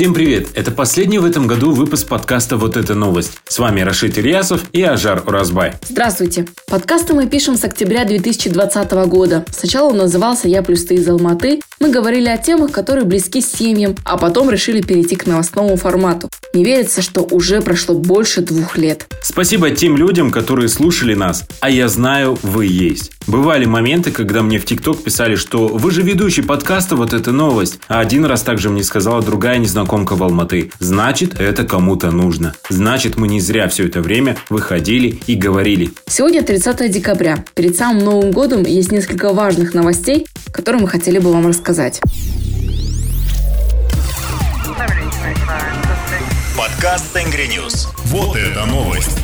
Всем привет! Это последний в этом году выпуск подкаста «Вот эта новость». С вами Рашид Ильясов и Ажар Уразбай. Здравствуйте! Подкасты мы пишем с октября 2020 года. Сначала он назывался «Я плюс ты из Алматы». Мы говорили о темах, которые близки семьям, а потом решили перейти к новостному формату. Не верится, что уже прошло больше двух лет. Спасибо тем людям, которые слушали нас. А я знаю, вы есть. Бывали моменты, когда мне в ТикТок писали, что вы же ведущий подкаста «Вот эта новость». А один раз также мне сказала другая незнакомка в Алматы. Значит, это кому-то нужно. Значит, мы не зря все это время выходили и говорили. Сегодня 30 декабря. Перед самым Новым годом есть несколько важных новостей, которые мы хотели бы вам рассказать. Подкаст Tengri News. Вот это новость.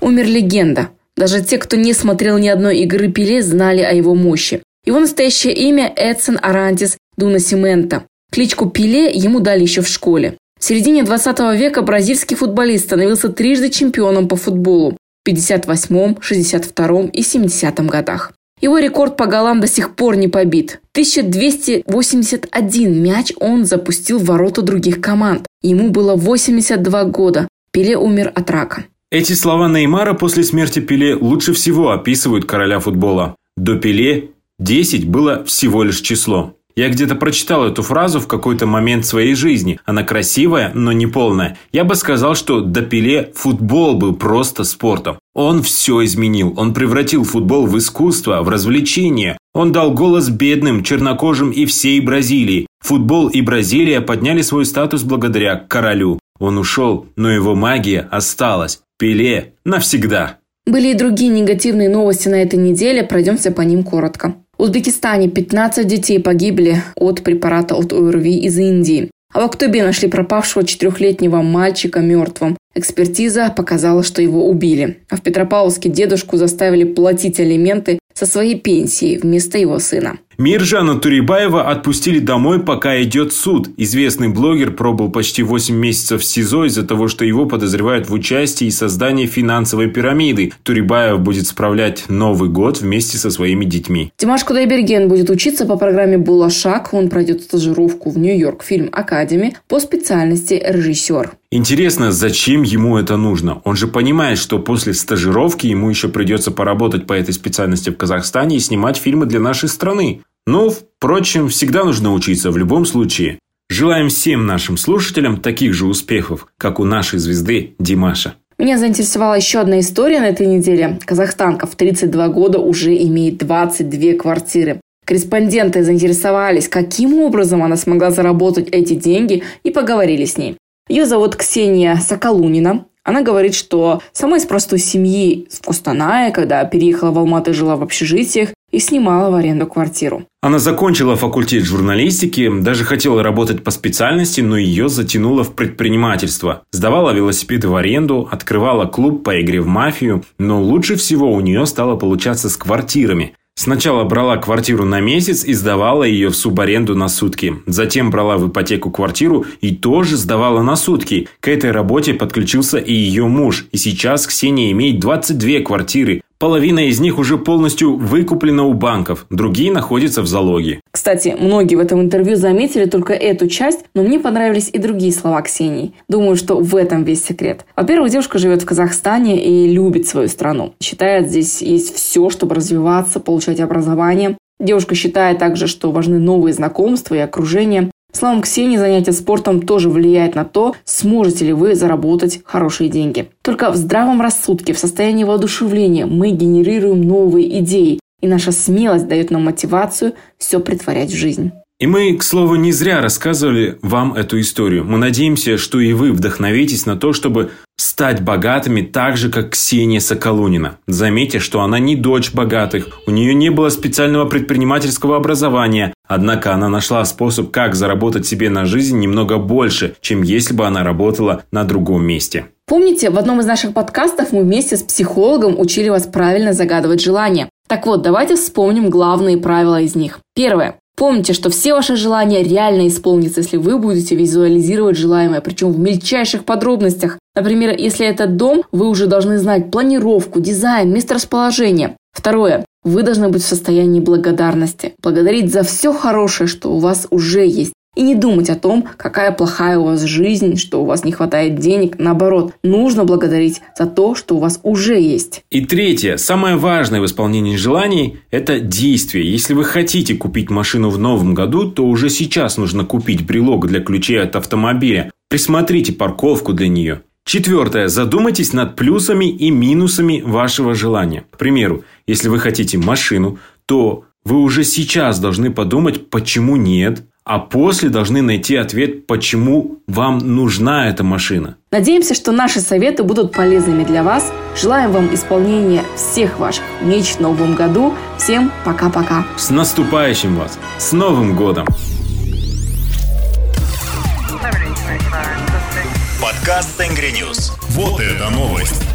Умер легенда. Даже те, кто не смотрел ни одной игры Пеле, знали о его мощи. Его настоящее имя Эдсон Арантис ду Насименту. Кличку Пеле ему дали еще в школе. В середине 20 века бразильский футболист становился трижды чемпионом по футболу в 58, 62 и 70 годах. Его рекорд по голам до сих пор не побит. 1281 мяч он запустил в ворота других команд. Ему было 82 года. Пеле умер от рака. Эти слова Неймара после смерти Пеле лучше всего описывают короля футбола. До Пеле 10 было всего лишь число. Я где-то прочитал эту фразу в какой-то момент своей жизни. Она красивая, но не полная. Я бы сказал, что до Пеле футбол был просто спортом. Он все изменил. Он превратил футбол в искусство, в развлечение. Он дал голос бедным, чернокожим и всей Бразилии. Футбол и Бразилия подняли свой статус благодаря королю. Он ушел, но его магия осталась. Пеле навсегда. Были и другие негативные новости на этой неделе, пройдемся по ним коротко. В Узбекистане 15 детей погибли от препарата от ОРВИ из Индии. А в октябре нашли пропавшего четырехлетнего мальчика мертвым. Экспертиза показала, что его убили. А в Петропавловске дедушку заставили платить алименты со своей пенсии вместо его сына. Миржана Турибаева отпустили домой, пока идет суд. Известный блогер пробыл почти 8 месяцев в СИЗО из-за того, что его подозревают в участии и создании финансовой пирамиды. Турибаев будет справлять Новый год вместе со своими детьми. Димаш Кудайберген будет учиться по программе «Булашак». Он пройдет стажировку в Нью-Йорк Фильм Академи по специальности режиссер. Интересно, зачем ему это нужно? Он же понимает, что после стажировки ему еще придется поработать по этой специальности в Казахстане и снимать фильмы для нашей страны. Но, впрочем, всегда нужно учиться в любом случае. Желаем всем нашим слушателям таких же успехов, как у нашей звезды Димаша. Меня заинтересовала еще одна история на этой неделе. Казахстанка в 32 года уже имеет 22 квартиры. Корреспонденты заинтересовались, каким образом она смогла заработать эти деньги и поговорили с ней. Ее зовут Ксения Соколунина. Она говорит, что сама из простой семьи в Кустанае, когда переехала в Алматы, жила в общежитиях и снимала в аренду квартиру. Она закончила факультет журналистики, даже хотела работать по специальности, но ее затянуло в предпринимательство. Сдавала велосипеды в аренду, открывала клуб по игре в мафию, но лучше всего у нее стало получаться с квартирами. Сначала брала квартиру на месяц и сдавала ее в субаренду на сутки. Затем брала в ипотеку квартиру и тоже сдавала на сутки. К этой работе подключился и ее муж. И сейчас Ксения имеет 22 квартиры. Половина из них уже полностью выкуплена у банков, другие находятся в залоге. Кстати, многие в этом интервью заметили только эту часть, но мне понравились и другие слова Ксении. Думаю, что в этом весь секрет. Во-первых, девушка живет в Казахстане и любит свою страну. Считает, здесь есть все, чтобы развиваться, получать образование. Девушка считает также, что важны новые знакомства и окружение. Словом, Ксении занятие спортом тоже влияет на то, сможете ли вы заработать хорошие деньги. Только в здравом рассудке, в состоянии воодушевления мы генерируем новые идеи, и наша смелость дает нам мотивацию все притворять в жизнь. И мы, к слову, не зря рассказывали вам эту историю. Мы надеемся, что и вы вдохновитесь на то, чтобы стать богатыми так же, как Ксения Соколунина. Заметьте, что она не дочь богатых, у нее не было специального предпринимательского образования, однако она нашла способ, как заработать себе на жизнь немного больше, чем если бы она работала на другом месте. Помните, в одном из наших подкастов мы вместе с психологом учили вас правильно загадывать желания. Так вот, давайте вспомним главные правила из них. Первое. Помните, что все ваши желания реально исполнятся, если вы будете визуализировать желаемое, причем в мельчайших подробностях. Например, если это дом, вы уже должны знать планировку, дизайн, месторасположение. Второе. Вы должны быть в состоянии благодарности. Благодарить за все хорошее, что у вас уже есть. И не думать о том, какая плохая у вас жизнь, что у вас не хватает денег. Наоборот, нужно благодарить за то, что у вас уже есть. И третье, самое важное в исполнении желаний – это действие. Если вы хотите купить машину в новом году, то уже сейчас нужно купить брелок для ключей от автомобиля. Присмотрите парковку для нее. Четвертое. Задумайтесь над плюсами и минусами вашего желания. К примеру, если вы хотите машину, то вы уже сейчас должны подумать, почему нет, а после должны найти ответ, почему вам нужна эта машина. Надеемся, что наши советы будут полезными для вас. Желаем вам исполнения всех ваших мечт в новом году. Всем пока-пока. С наступающим вас! С Новым годом! Подкаст Tengri News. Вот это новость.